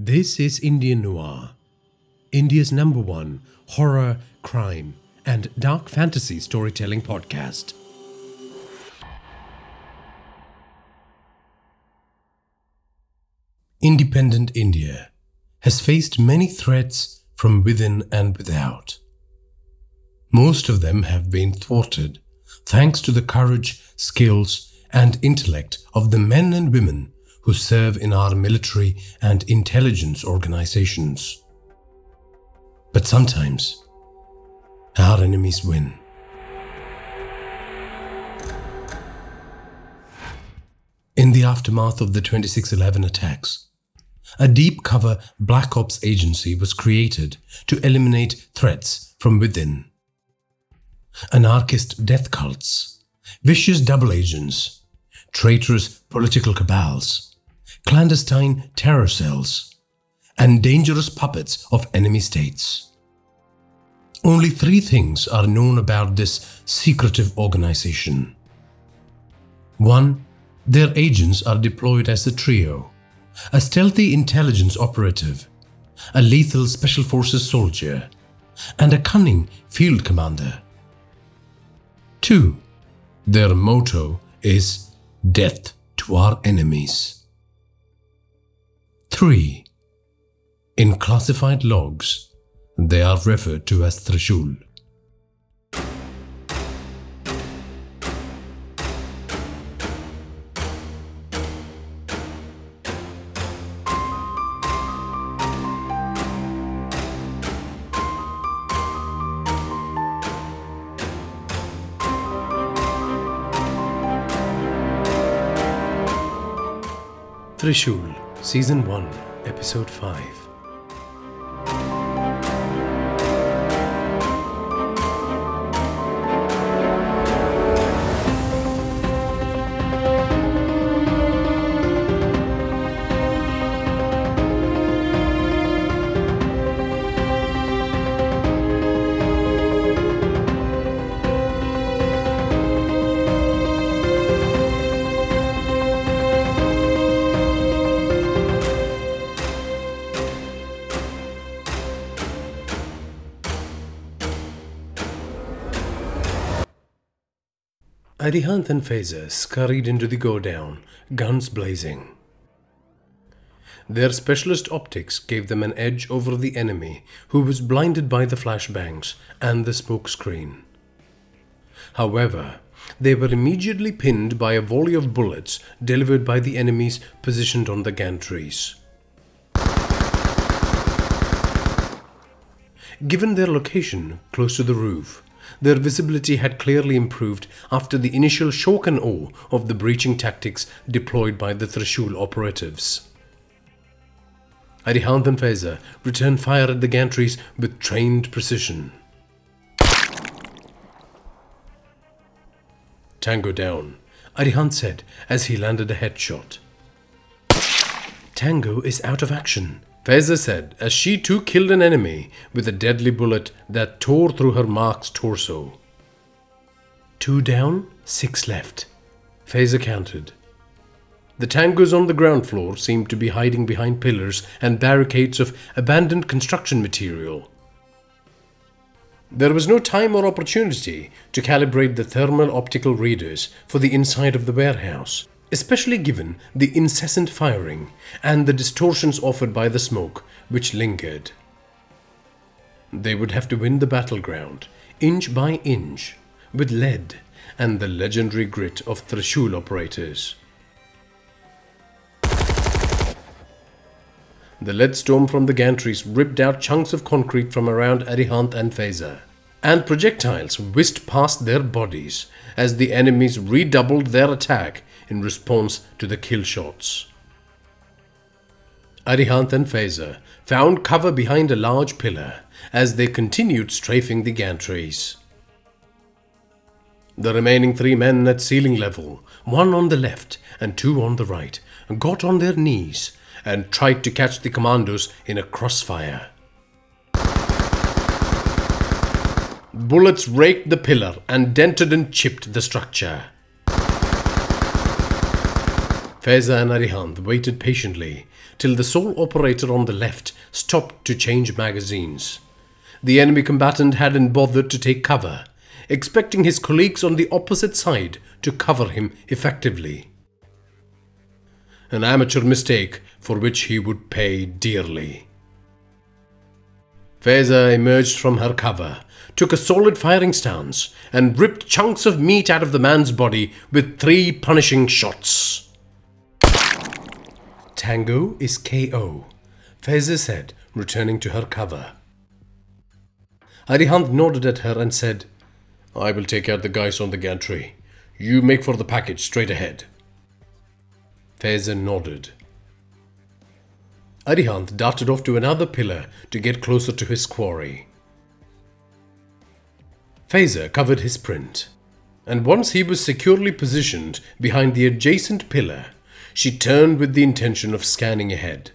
This is Indian Noir, India's number one horror, crime, and dark fantasy storytelling podcast. Independent India has faced many threats from within and without. Most of them have been thwarted thanks to the courage, skills, and intellect of the men and women who serve in our military and intelligence organizations. But sometimes, our enemies win. In the aftermath of the 2611 attacks, a deep cover Black Ops agency was created to eliminate threats from within. Anarchist death cults, vicious double agents, traitorous political cabals, clandestine terror cells, and dangerous puppets of enemy states. Only three things are known about this secretive organization. One, their agents are deployed as a trio a stealthy intelligence operative, a lethal special forces soldier, and a cunning field commander. 2. Their motto is Death to our enemies. 3. In classified logs, they are referred to as Trishul. Trishul, Season 1, Episode 5. Arihant and Faiza scurried into the go-down, guns blazing. Their specialist optics gave them an edge over the enemy, who was blinded by the flashbangs and the smoke screen. However, they were immediately pinned by a volley of bullets delivered by the enemies positioned on the gantries. Given their location close to the roof, their visibility had clearly improved after the initial shock and awe of the breaching tactics deployed by the Trishul operatives. Arihant and Faiza returned fire at the gantries with trained precision. Tango down, Arihant said as he landed a headshot. Tango is out of action, Faiza said as she too killed an enemy with a deadly bullet that tore through her mark's torso. Two down, six left. Faiza counted. The tangos on the ground floor seemed to be hiding behind pillars and barricades of abandoned construction material. There was no time or opportunity to calibrate the thermal optical readers for the inside of the warehouse especially given the incessant firing and the distortions offered by the smoke which lingered. They would have to win the battleground, inch by inch, with lead and the legendary grit of Trishul operators. The lead storm from the gantries ripped out chunks of concrete from around Arihant and Faiza, and projectiles whisked past their bodies as the enemies redoubled their attack in response to the kill shots. Arihant and Faiza found cover behind a large pillar as they continued strafing the gantries. The remaining three men at ceiling level, one on the left and two on the right, got on their knees and tried to catch the commandos in a crossfire. Bullets raked the pillar and dented and chipped the structure. Faiza and Arihant waited patiently till the sole operator on the left stopped to change magazines. The enemy combatant hadn't bothered to take cover, expecting his colleagues on the opposite side to cover him effectively. An amateur mistake for which he would pay dearly. Faiza emerged from her cover, took a solid firing stance, and ripped chunks of meat out of the man's body with three punishing shots. Tango is KO, Faiza said, returning to her cover. Arihant nodded at her and said, I will take out the guys on the gantry. You make for the package straight ahead. Faiza nodded. Arihant darted off to another pillar to get closer to his quarry. Faiza covered his print, and once he was securely positioned behind the adjacent pillar, she turned with the intention of scanning ahead.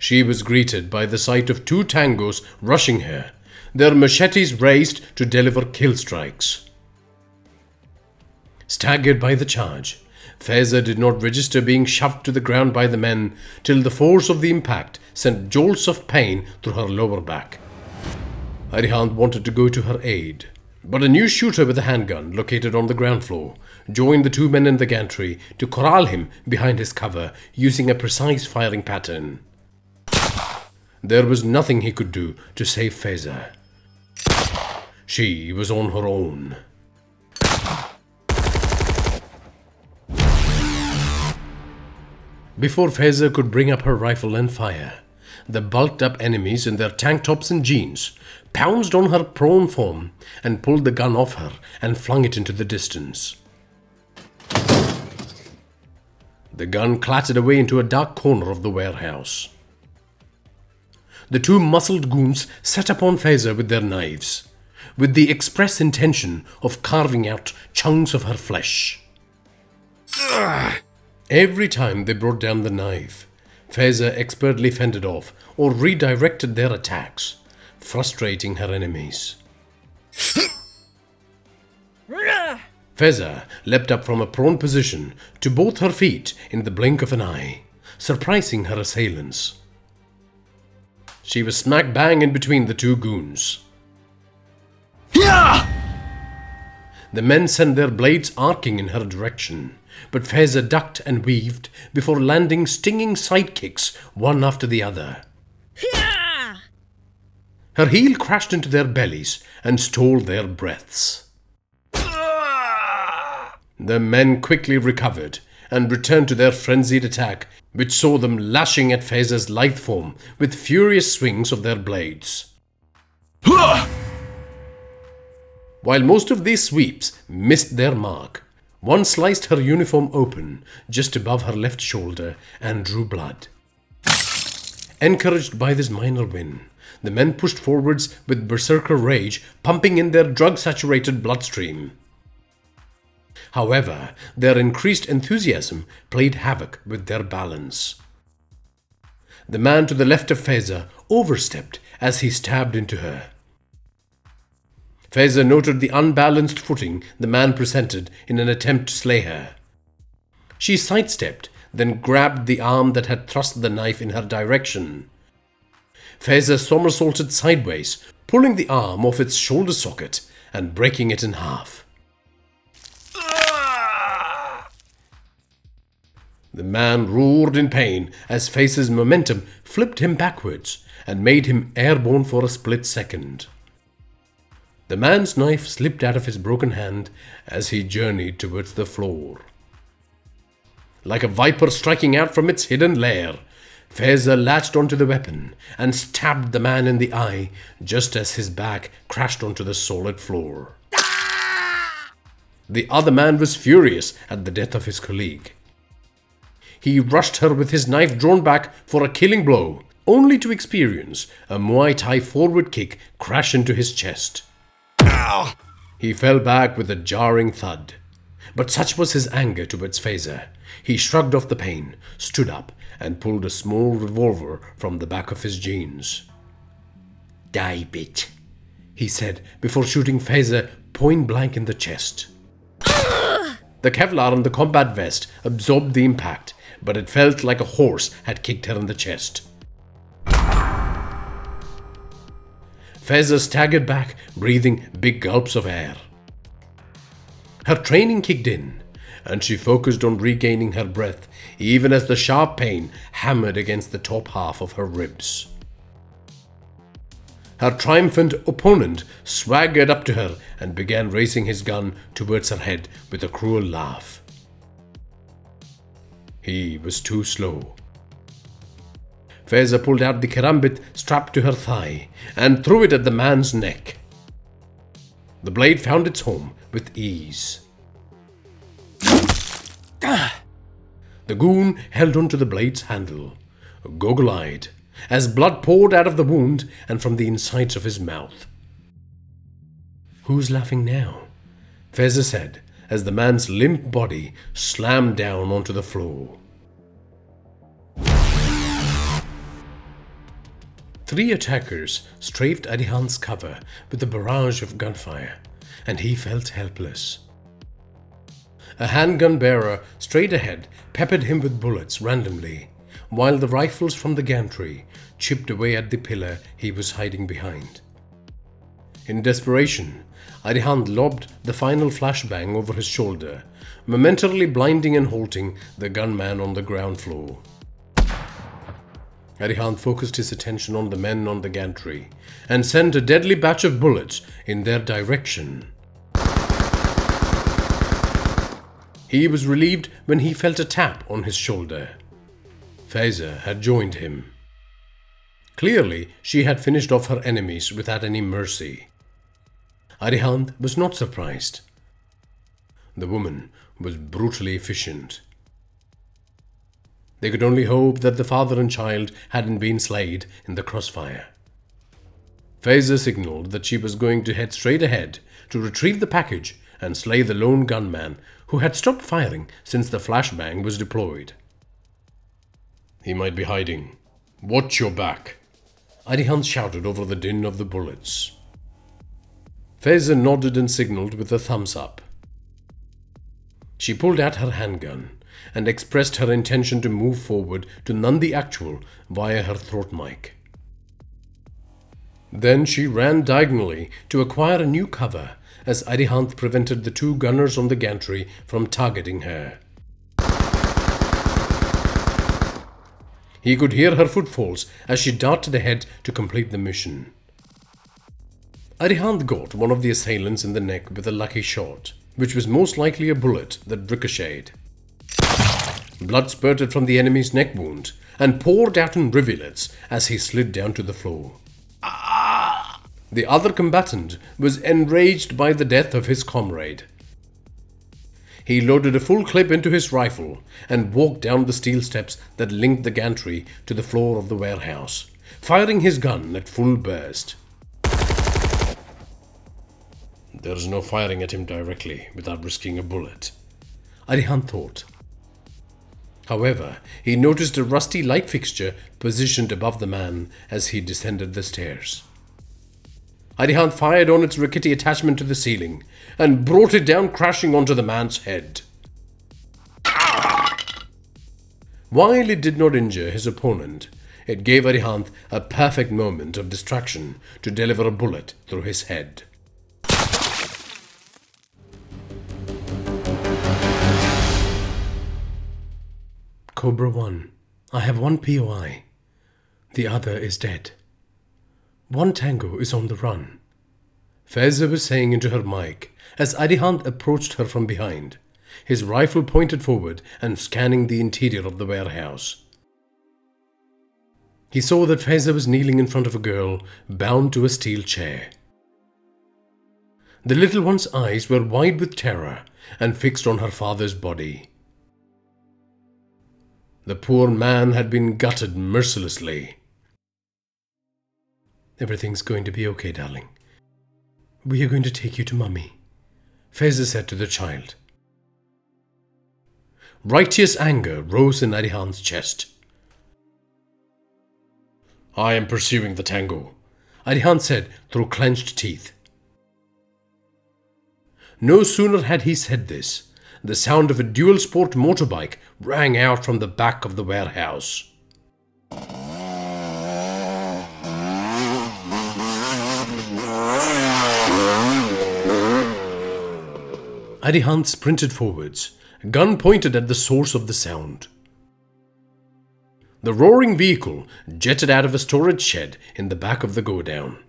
She was greeted by the sight of two tangos rushing her, their machetes raised to deliver kill strikes. Staggered by the charge, Faiza did not register being shoved to the ground by the men till the force of the impact sent jolts of pain through her lower back. Arihant wanted to go to her aid, but a new shooter with a handgun located on the ground floor joined the two men in the gantry to corral him behind his cover using a precise firing pattern. There was nothing he could do to save Faiza. She was on her own. Before Faiza could bring up her rifle and fire, the bulked up enemies in their tank tops and jeans pounced on her prone form and pulled the gun off her and flung it into the distance. The gun clattered away into a dark corner of the warehouse the two muscled goons set upon Faiza with their knives, with the express intention of carving out chunks of her flesh. Every time they brought down the knife, Faiza expertly fended off or redirected their attacks, frustrating her enemies. Faiza leapt up from a prone position to both her feet in the blink of an eye, surprising her assailants. She was smack bang in between the two goons. Yeah! The men sent their blades arcing in her direction, but Faiza ducked and weaved before landing stinging sidekicks one after the other. Yeah! Her heel crashed into their bellies and stole their breaths. The men quickly recovered and returned to their frenzied attack, which saw them lashing at Faiza's lithe form with furious swings of their blades. While most of these sweeps missed their mark, one sliced her uniform open just above her left shoulder and drew blood. Encouraged by this minor win, the men pushed forwards with berserker rage pumping in their drug saturated bloodstream. However, their increased enthusiasm played havoc with their balance. The man to the left of Faiza overstepped as he stabbed into her. Faiza noted the unbalanced footing the man presented in an attempt to slay her. She sidestepped, then grabbed the arm that had thrust the knife in her direction. Faiza somersaulted sideways, pulling the arm off its shoulder socket and breaking it in half. The man roared in pain as Faiza's momentum flipped him backwards and made him airborne for a split second. The man's knife slipped out of his broken hand as he journeyed towards the floor. Like a viper striking out from its hidden lair, Faiza latched onto the weapon and stabbed the man in the eye just as his back crashed onto the solid floor. The other man was furious at the death of his colleague he rushed her with his knife drawn back for a killing blow, only to experience a Muay Thai forward kick crash into his chest. Ow! He fell back with a jarring thud. But such was his anger towards Faiza. He shrugged off the pain, stood up, and pulled a small revolver from the back of his jeans. Die, bitch, he said before shooting Faiza point blank in the chest. the Kevlar on the combat vest absorbed the impact, but it felt like a horse had kicked her in the chest. Faiza staggered back, breathing big gulps of air. Her training kicked in, and she focused on regaining her breath, even as the sharp pain hammered against the top half of her ribs. Her triumphant opponent swaggered up to her and began raising his gun towards her head with a cruel laugh. He was too slow. Faiza pulled out the karambit strapped to her thigh and threw it at the man's neck. The blade found its home with ease. The goon held onto the blade's handle, goggle eyed, as blood poured out of the wound and from the insides of his mouth. Who's laughing now? Faiza said as the man's limp body slammed down onto the floor. Three attackers strafed Arihant's cover with a barrage of gunfire, and he felt helpless. A handgun bearer straight ahead peppered him with bullets randomly, while the rifles from the gantry chipped away at the pillar he was hiding behind. In desperation, Arihant lobbed the final flashbang over his shoulder, momentarily blinding and halting the gunman on the ground floor. Arihant focused his attention on the men on the gantry and sent a deadly batch of bullets in their direction. He was relieved when he felt a tap on his shoulder. Faiza had joined him. Clearly, she had finished off her enemies without any mercy. Arihant was not surprised. The woman was brutally efficient. They could only hope that the father and child hadn't been slayed in the crossfire. Faiza signaled that she was going to head straight ahead to retrieve the package and slay the lone gunman who had stopped firing since the flashbang was deployed. He might be hiding. Watch your back. Arihant shouted over the din of the bullets. Faiza nodded and signaled with a thumbs up. She pulled out her handgun and expressed her intention to move forward to Nandi Actual via her throat mic. Then she ran diagonally to acquire a new cover as Arihant prevented the two gunners on the gantry from targeting her. He could hear her footfalls as she darted ahead to complete the mission. Arihant got one of the assailants in the neck with a lucky shot, which was most likely a bullet that ricocheted. Blood spurted from the enemy's neck wound and poured out in rivulets as he slid down to the floor. The other combatant was enraged by the death of his comrade. He loaded a full clip into his rifle and walked down the steel steps that linked the gantry to the floor of the warehouse, firing his gun at full burst. There's no firing at him directly without risking a bullet, Arihant thought. However, he noticed a rusty light fixture positioned above the man as he descended the stairs. Arihant fired on its rickety attachment to the ceiling and brought it down crashing onto the man's head. While it did not injure his opponent, it gave Arihant a perfect moment of distraction to deliver a bullet through his head. Cobra 1, I have one POI. The other is dead. One tango is on the run. Faiza was saying into her mic as Arihant approached her from behind, his rifle pointed forward and scanning the interior of the warehouse. He saw that Faiza was kneeling in front of a girl bound to a steel chair. The little one's eyes were wide with terror and fixed on her father's body. The poor man had been gutted mercilessly. Everything's going to be okay, darling. We are going to take you to Mummy, Faiza said to the child. Righteous anger rose in Arihant's chest. I am pursuing the tango, Arihant said through clenched teeth. No sooner had he said this, the sound of a dual sport motorbike rang out from the back of the warehouse. Arihant sprinted forwards, gun pointed at the source of the sound. The roaring vehicle jetted out of a storage shed in the back of the godown.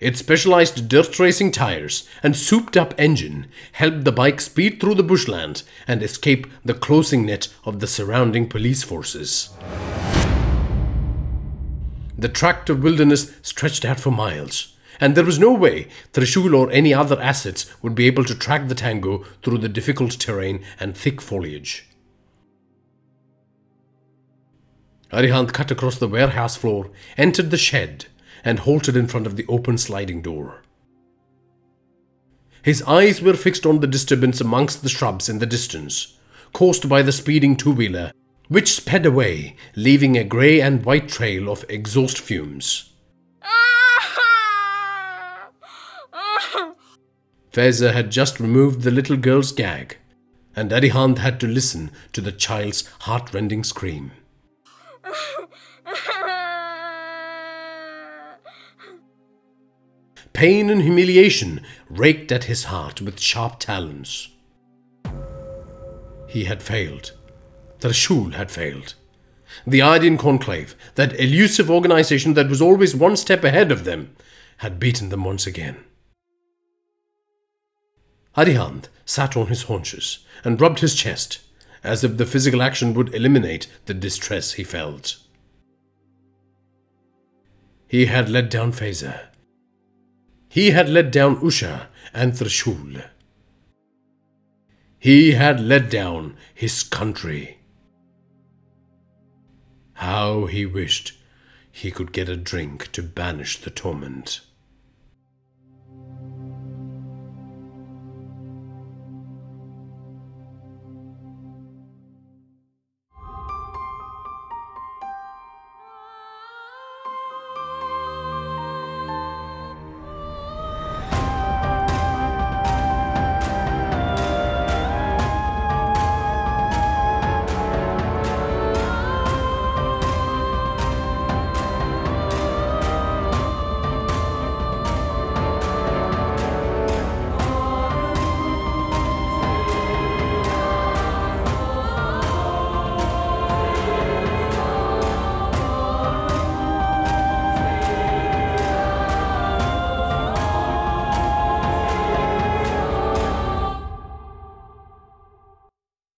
Its specialized dirt racing tires and souped up engine helped the bike speed through the bushland and escape the closing net of the surrounding police forces. The tract of wilderness stretched out for miles, and there was no way Trishul or any other assets would be able to track the tango through the difficult terrain and thick foliage. Arihant cut across the warehouse floor, entered the shed, and halted in front of the open sliding door. His eyes were fixed on the disturbance amongst the shrubs in the distance, caused by the speeding two wheeler, which sped away, leaving a grey and white trail of exhaust fumes. Faiza had just removed the little girl's gag, and Arihant had to listen to the child's heartrending scream. Pain and humiliation raked at his heart with sharp talons. He had failed. Trishul had failed. The Aryan Conclave, that elusive organization that was always one step ahead of them, had beaten them once again. Arihant sat on his haunches and rubbed his chest, as if the physical action would eliminate the distress he felt. He had let down Faiza. He had let down Usha and Trishul. He had let down his country. How he wished he could get a drink to banish the torment.